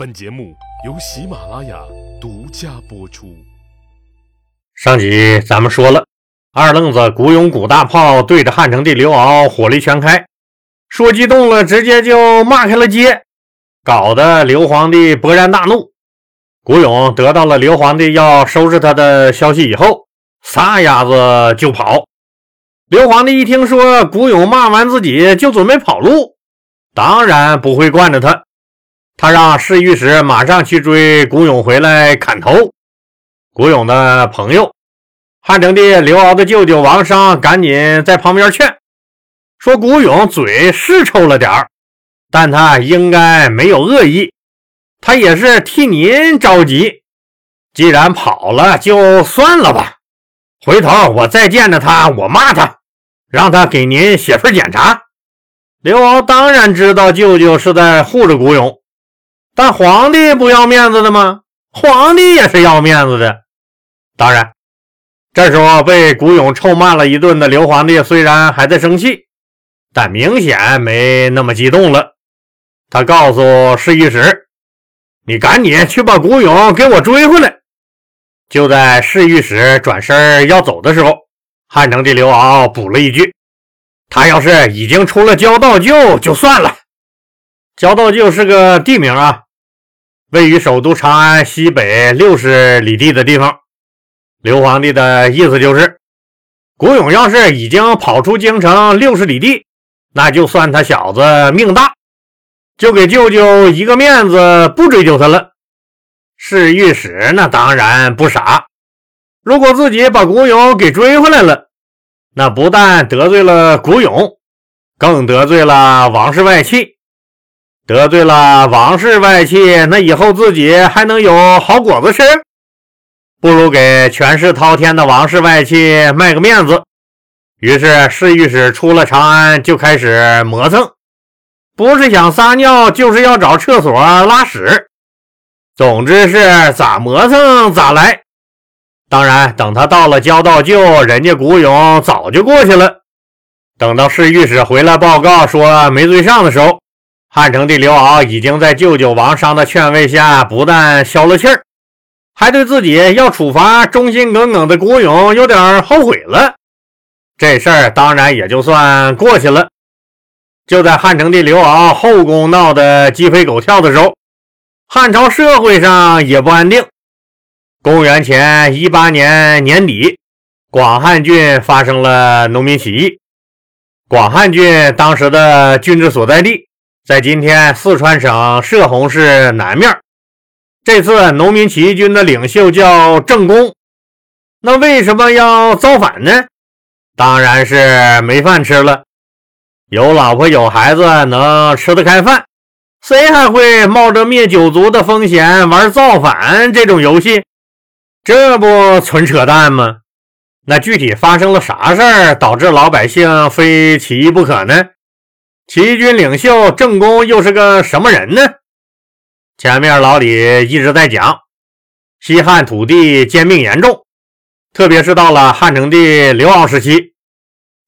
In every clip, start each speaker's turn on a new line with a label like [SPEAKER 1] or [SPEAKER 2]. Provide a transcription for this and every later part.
[SPEAKER 1] 本节目由喜马拉雅独家播出。
[SPEAKER 2] 上集咱们说了，二愣子古勇古大炮对着汉成帝刘骜火力全开，说激动了，直接就骂开了街，搞得刘皇帝勃然大怒。古勇得到了刘皇帝要收拾他的消息以后，撒丫子就跑。刘皇帝一听说古勇骂完自己就准备跑路，当然不会惯着他。他让侍御史马上去追古勇回来砍头。古勇的朋友汉成帝刘骜的舅舅王商赶紧在旁边劝说：“古勇嘴是臭了点儿，但他应该没有恶意，他也是替您着急。既然跑了，就算了吧。回头我再见着他，我骂他，让他给您写份检查。”刘骜当然知道舅舅是在护着古勇。但皇帝不要面子的吗？皇帝也是要面子的。当然，这时候被古勇臭骂了一顿的刘皇帝虽然还在生气，但明显没那么激动了。他告诉侍御史：“你赶紧去把古勇给我追回来。”就在侍御史转身要走的时候，汉成帝刘骜补了一句：“他要是已经出了交道旧，就算了。交道旧是个地名啊。”位于首都长安西北六十里地的地方，刘皇帝的意思就是，古勇要是已经跑出京城六十里地，那就算他小子命大，就给舅舅一个面子，不追究他了。侍御史那当然不傻，如果自己把古勇给追回来了，那不但得罪了古勇，更得罪了王室外戚。得罪了王室外戚，那以后自己还能有好果子吃？不如给权势滔天的王室外戚卖个面子。于是侍御史出了长安，就开始磨蹭，不是想撒尿，就是要找厕所拉屎。总之是咋磨蹭咋来。当然，等他到了交道旧，人家古勇早就过去了。等到侍御史回来报告说没追上的时候。汉成帝刘骜已经在舅舅王商的劝慰下，不但消了气儿，还对自己要处罚忠心耿耿的郭勇有点后悔了。这事儿当然也就算过去了。就在汉成帝刘骜后宫闹得鸡飞狗跳的时候，汉朝社会上也不安定。公元前一八年年底，广汉郡发生了农民起义。广汉郡当时的郡治所在地。在今天四川省射洪市南面，这次农民起义军的领袖叫郑公。那为什么要造反呢？当然是没饭吃了。有老婆有孩子能吃得开饭，谁还会冒着灭九族的风险玩造反这种游戏？这不纯扯淡吗？那具体发生了啥事儿，导致老百姓非起义不可呢？起义军领袖郑公又是个什么人呢？前面老李一直在讲，西汉土地兼并严重，特别是到了汉成帝刘骜时期，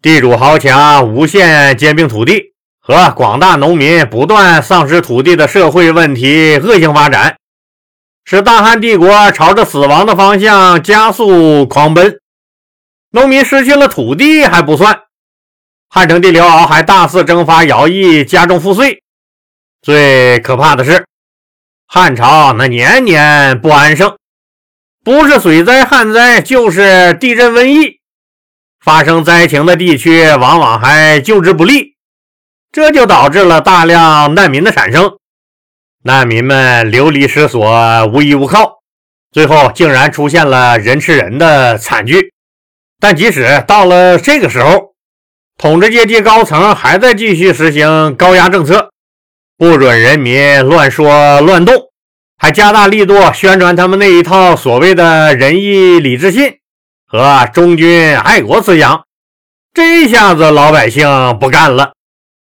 [SPEAKER 2] 地主豪强无限兼并土地，和广大农民不断丧失土地的社会问题恶性发展，使大汉帝国朝着死亡的方向加速狂奔。农民失去了土地还不算。汉成帝刘骜还大肆征发徭役，加重赋税。最可怕的是，汉朝那年年不安生，不是水灾旱灾，就是地震瘟疫。发生灾情的地区，往往还救治不力，这就导致了大量难民的产生。难民们流离失所，无依无靠，最后竟然出现了人吃人的惨剧。但即使到了这个时候，统治阶级高层还在继续实行高压政策，不准人民乱说乱动，还加大力度宣传他们那一套所谓的仁义礼智信和忠君爱国思想。这下子老百姓不干了，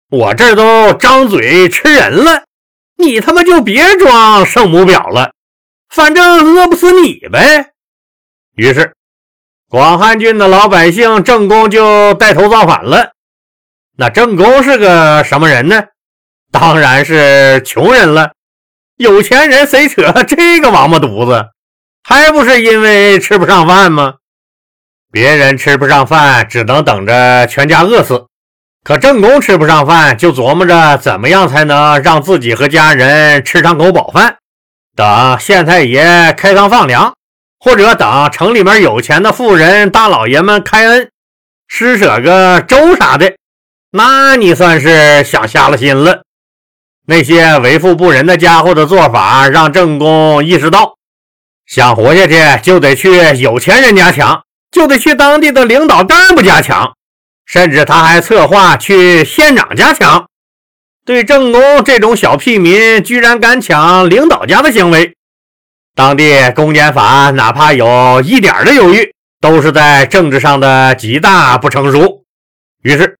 [SPEAKER 2] 我这都张嘴吃人了，你他妈就别装圣母婊了，反正饿不死你呗。于是。广汉郡的老百姓郑公就带头造反了。那郑公是个什么人呢？当然是穷人了。有钱人谁扯这个王八犊子？还不是因为吃不上饭吗？别人吃不上饭，只能等着全家饿死；可正宫吃不上饭，就琢磨着怎么样才能让自己和家人吃上口饱饭。等县太爷开仓放粮，或者等城里面有钱的富人大老爷们开恩施舍个粥啥的，那你算是想瞎了心了。那些为富不仁的家伙的做法，让正宫意识到，想活下去就得去有钱人家抢，就得去当地的领导干部家抢，甚至他还策划去县长家抢。对正宫这种小屁民居然敢抢领导家的行为，当地公检法哪怕有一点的犹豫，都是在政治上的极大不成熟。于是。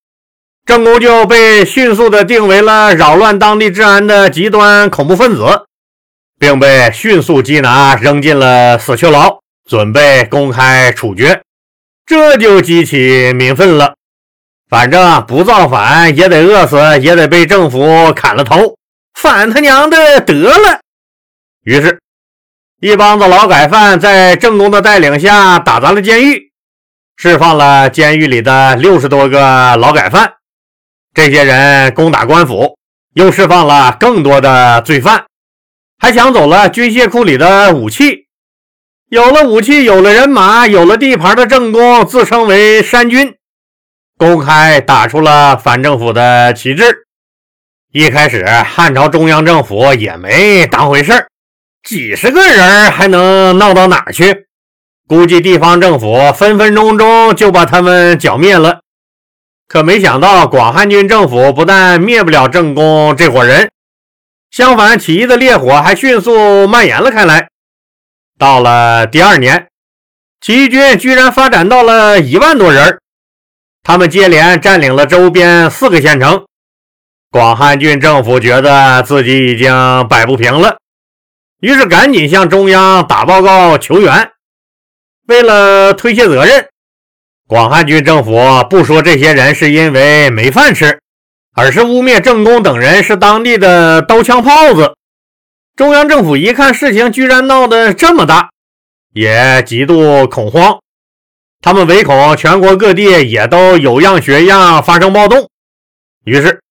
[SPEAKER 2] 郑公就被迅速的定为了扰乱当地治安的极端恐怖分子，并被迅速缉拿，扔进了死囚牢，准备公开处决。这就激起民愤了。反正不造反也得饿死，也得被政府砍了头，反他娘的得了。于是，一帮子劳改犯在郑公的带领下打砸了监狱，释放了监狱里的六十多个劳改犯。这些人攻打官府，又释放了更多的罪犯，还抢走了军械库里的武器。有了武器，有了人马，有了地盘的郑公自称为山军，公开打出了反政府的旗帜。一开始，汉朝中央政府也没当回事儿，几十个人还能闹到哪儿去？估计地方政府分分钟钟就把他们剿灭了。可没想到，广汉郡政府不但灭不了郑公这伙人，相反，起义的烈火还迅速蔓延了开来。到了第二年，起义军居然发展到了一万多人，他们接连占领了周边四个县城。广汉郡政府觉得自己已经摆不平了，于是赶紧向中央打报告求援。为了推卸责任。广汉军政府不说这些人是因为没饭吃，而是污蔑郑公等人是当地的刀枪炮子。中央政府一看事情居然闹得这么大，也极度恐慌。他们唯恐全国各地也都有样学样发生暴动，于是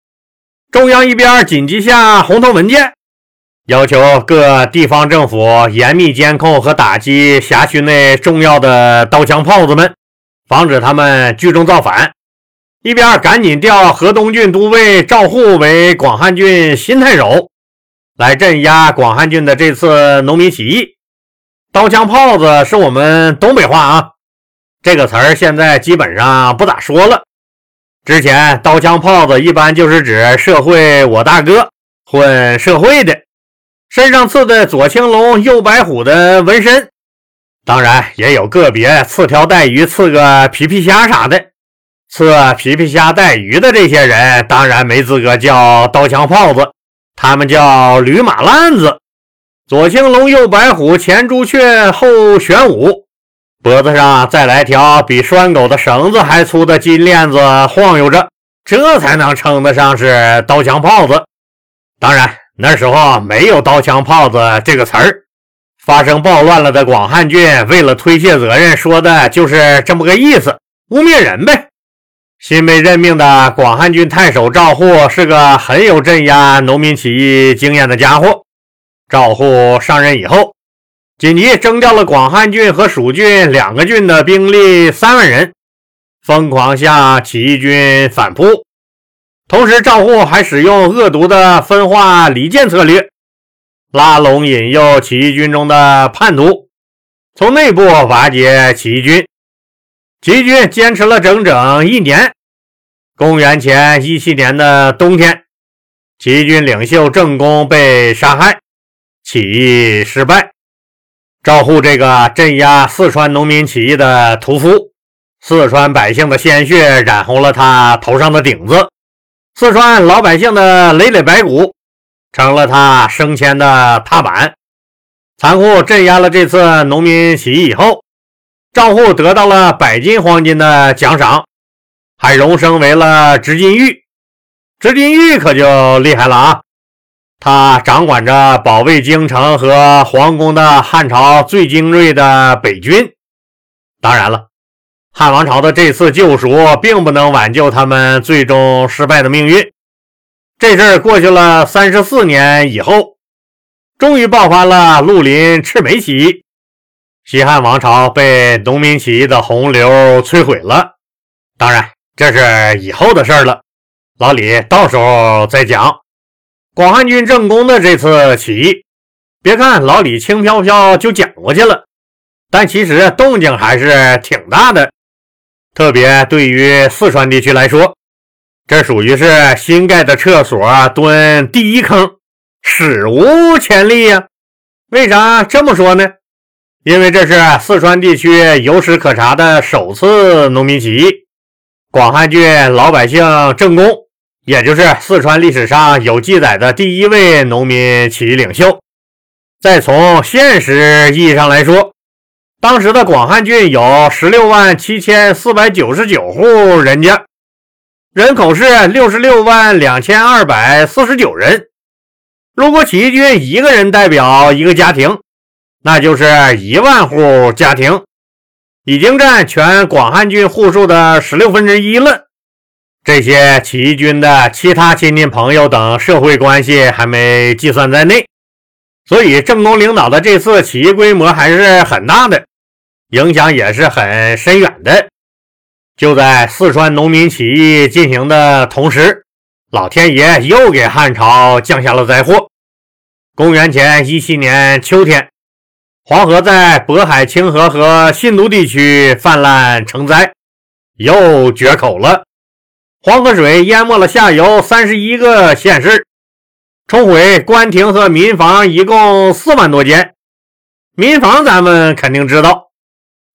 [SPEAKER 2] 中央一边紧急下红头文件，要求各地方政府严密监控和打击辖区内重要的刀枪炮子们。防止他们聚众造反，一边赶紧调河东郡都尉赵护为广汉郡新太守，来镇压广汉郡的这次农民起义。刀枪炮子是我们东北话啊，这个词儿现在基本上不咋说了。之前刀枪炮子一般就是指社会我大哥混社会的，身上刺的左青龙右白虎的纹身。当然也有个别刺条带鱼、刺个皮皮虾啥的，刺皮皮虾带鱼的这些人当然没资格叫刀枪炮子，他们叫驴马烂子。左青龙，右白虎，前朱雀，后玄武，脖子上再来条比拴狗的绳子还粗的金链子晃悠着，这才能称得上是刀枪炮子。当然那时候没有刀枪炮子这个词儿。发生暴乱了的广汉郡，为了推卸责任，说的就是这么个意思，污蔑人呗。新被任命的广汉郡太守赵护是个很有镇压农民起义经验的家伙。赵护上任以后，紧急征调了广汉郡和蜀郡两个郡的兵力三万人，疯狂向起义军反扑。同时，赵护还使用恶毒的分化离间策略。拉拢引诱起义军中的叛徒，从内部瓦解起义军。起义军坚持了整整一年。公元前一七年的冬天，起义军领袖郑公被杀害，起义失败。赵护这个镇压四川农民起义的屠夫，四川百姓的鲜血染红了他头上的顶子，四川老百姓的累累白骨。成了他升迁的踏板。残酷镇压了这次农民起义以后，赵护得到了百斤黄金的奖赏，还荣升为了执金玉。执金玉可就厉害了啊！他掌管着保卫京城和皇宫的汉朝最精锐的北军。当然了，汉王朝的这次救赎并不能挽救他们最终失败的命运。这事儿过去了三十四年以后，终于爆发了绿林赤眉起义，西汉王朝被农民起义的洪流摧毁了。当然，这是以后的事儿了，老李到时候再讲。广汉军政工的这次起义，别看老李轻飘飘就讲过去了，但其实动静还是挺大的，特别对于四川地区来说。这属于是新盖的厕所蹲第一坑，史无前例呀！为啥这么说呢？因为这是四川地区有史可查的首次农民起义，广汉郡老百姓正宫，也就是四川历史上有记载的第一位农民起义领袖。再从现实意义上来说，当时的广汉郡有十六万七千四百九十九户人家。人口是六十六万两千二百四十九人。如果起义军一个人代表一个家庭，那就是一万户家庭，已经占全广汉郡户数的十六分之一了。这些起义军的其他亲戚朋友等社会关系还没计算在内，所以郑公领导的这次起义规模还是很大的，影响也是很深远的。就在四川农民起义进行的同时，老天爷又给汉朝降下了灾祸。公元前一七年秋天，黄河在渤海、清河和信都地区泛滥成灾，又决口了。黄河水淹没了下游三十一个县市，冲毁官亭和民房一共四万多间。民房咱们肯定知道，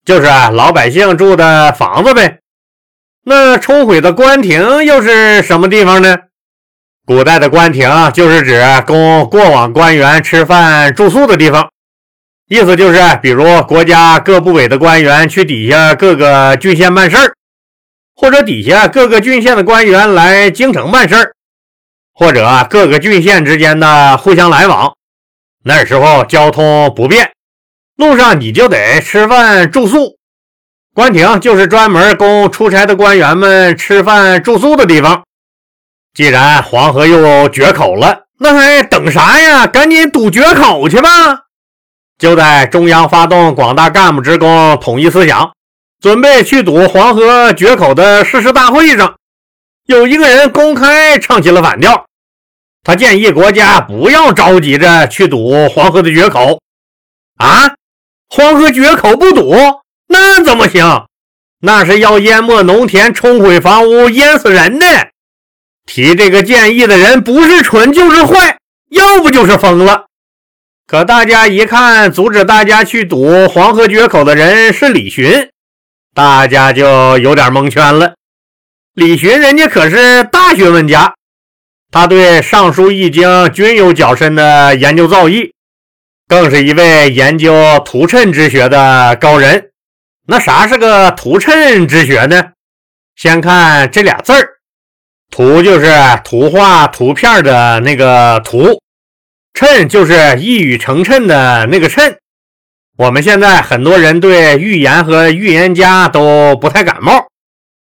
[SPEAKER 2] 就是老百姓住的房子呗。那冲毁的官亭又是什么地方呢？古代的官亭就是指供过往官员吃饭住宿的地方，意思就是，比如国家各部委的官员去底下各个郡县办事儿，或者底下各个郡县的官员来京城办事儿，或者各个郡县之间的互相来往。那时候交通不便，路上你就得吃饭住宿。官亭就是专门供出差的官员们吃饭住宿的地方。既然黄河又决口了，那还等啥呀？赶紧堵决口去吧！就在中央发动广大干部职工统一思想，准备去堵黄河决口的誓师大会上，有一个人公开唱起了反调。他建议国家不要着急着去堵黄河的决口啊！黄河决口不堵？那怎么行？那是要淹没农田、冲毁房屋、淹死人的。提这个建议的人不是蠢就是坏，要不就是疯了。可大家一看，阻止大家去堵黄河决口的人是李寻，大家就有点蒙圈了。李寻人家可是大学问家，他对《尚书》《易经》均有较深的研究造诣，更是一位研究图谶之学的高人。那啥是个图谶之学呢？先看这俩字儿，图就是图画图片的那个图，谶就是一语成谶的那个谶。我们现在很多人对预言和预言家都不太感冒，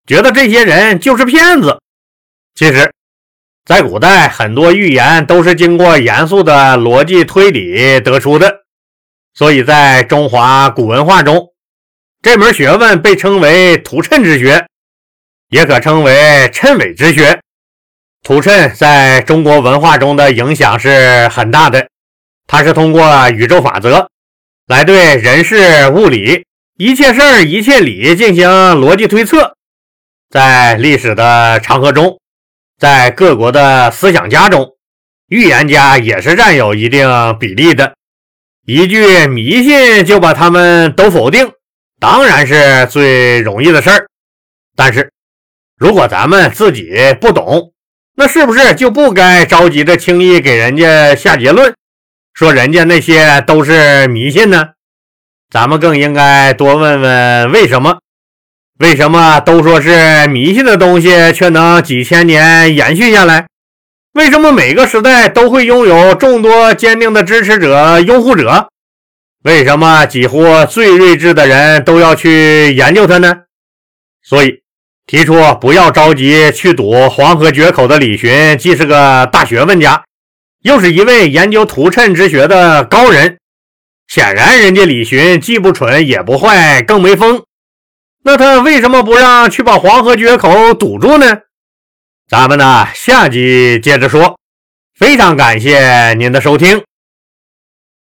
[SPEAKER 2] 觉得这些人就是骗子。其实，在古代，很多预言都是经过严肃的逻辑推理得出的，所以在中华古文化中。这门学问被称为图谶之学，也可称为谶纬之学。图谶在中国文化中的影响是很大的，它是通过宇宙法则来对人事物理、一切事儿、一切理进行逻辑推测。在历史的长河中，在各国的思想家中，预言家也是占有一定比例的。一句迷信就把他们都否定。当然是最容易的事儿，但是如果咱们自己不懂，那是不是就不该着急着轻易给人家下结论，说人家那些都是迷信呢？咱们更应该多问问为什么？为什么都说是迷信的东西，却能几千年延续下来？为什么每个时代都会拥有众多坚定的支持者、拥护者？为什么几乎最睿智的人都要去研究它呢？所以提出不要着急去赌黄河决口的李寻，既是个大学问家，又是一位研究图谶之学的高人。显然，人家李寻既不蠢也不坏，更没疯。那他为什么不让去把黄河决口堵住呢？咱们呢，下集接着说。非常感谢您的收听。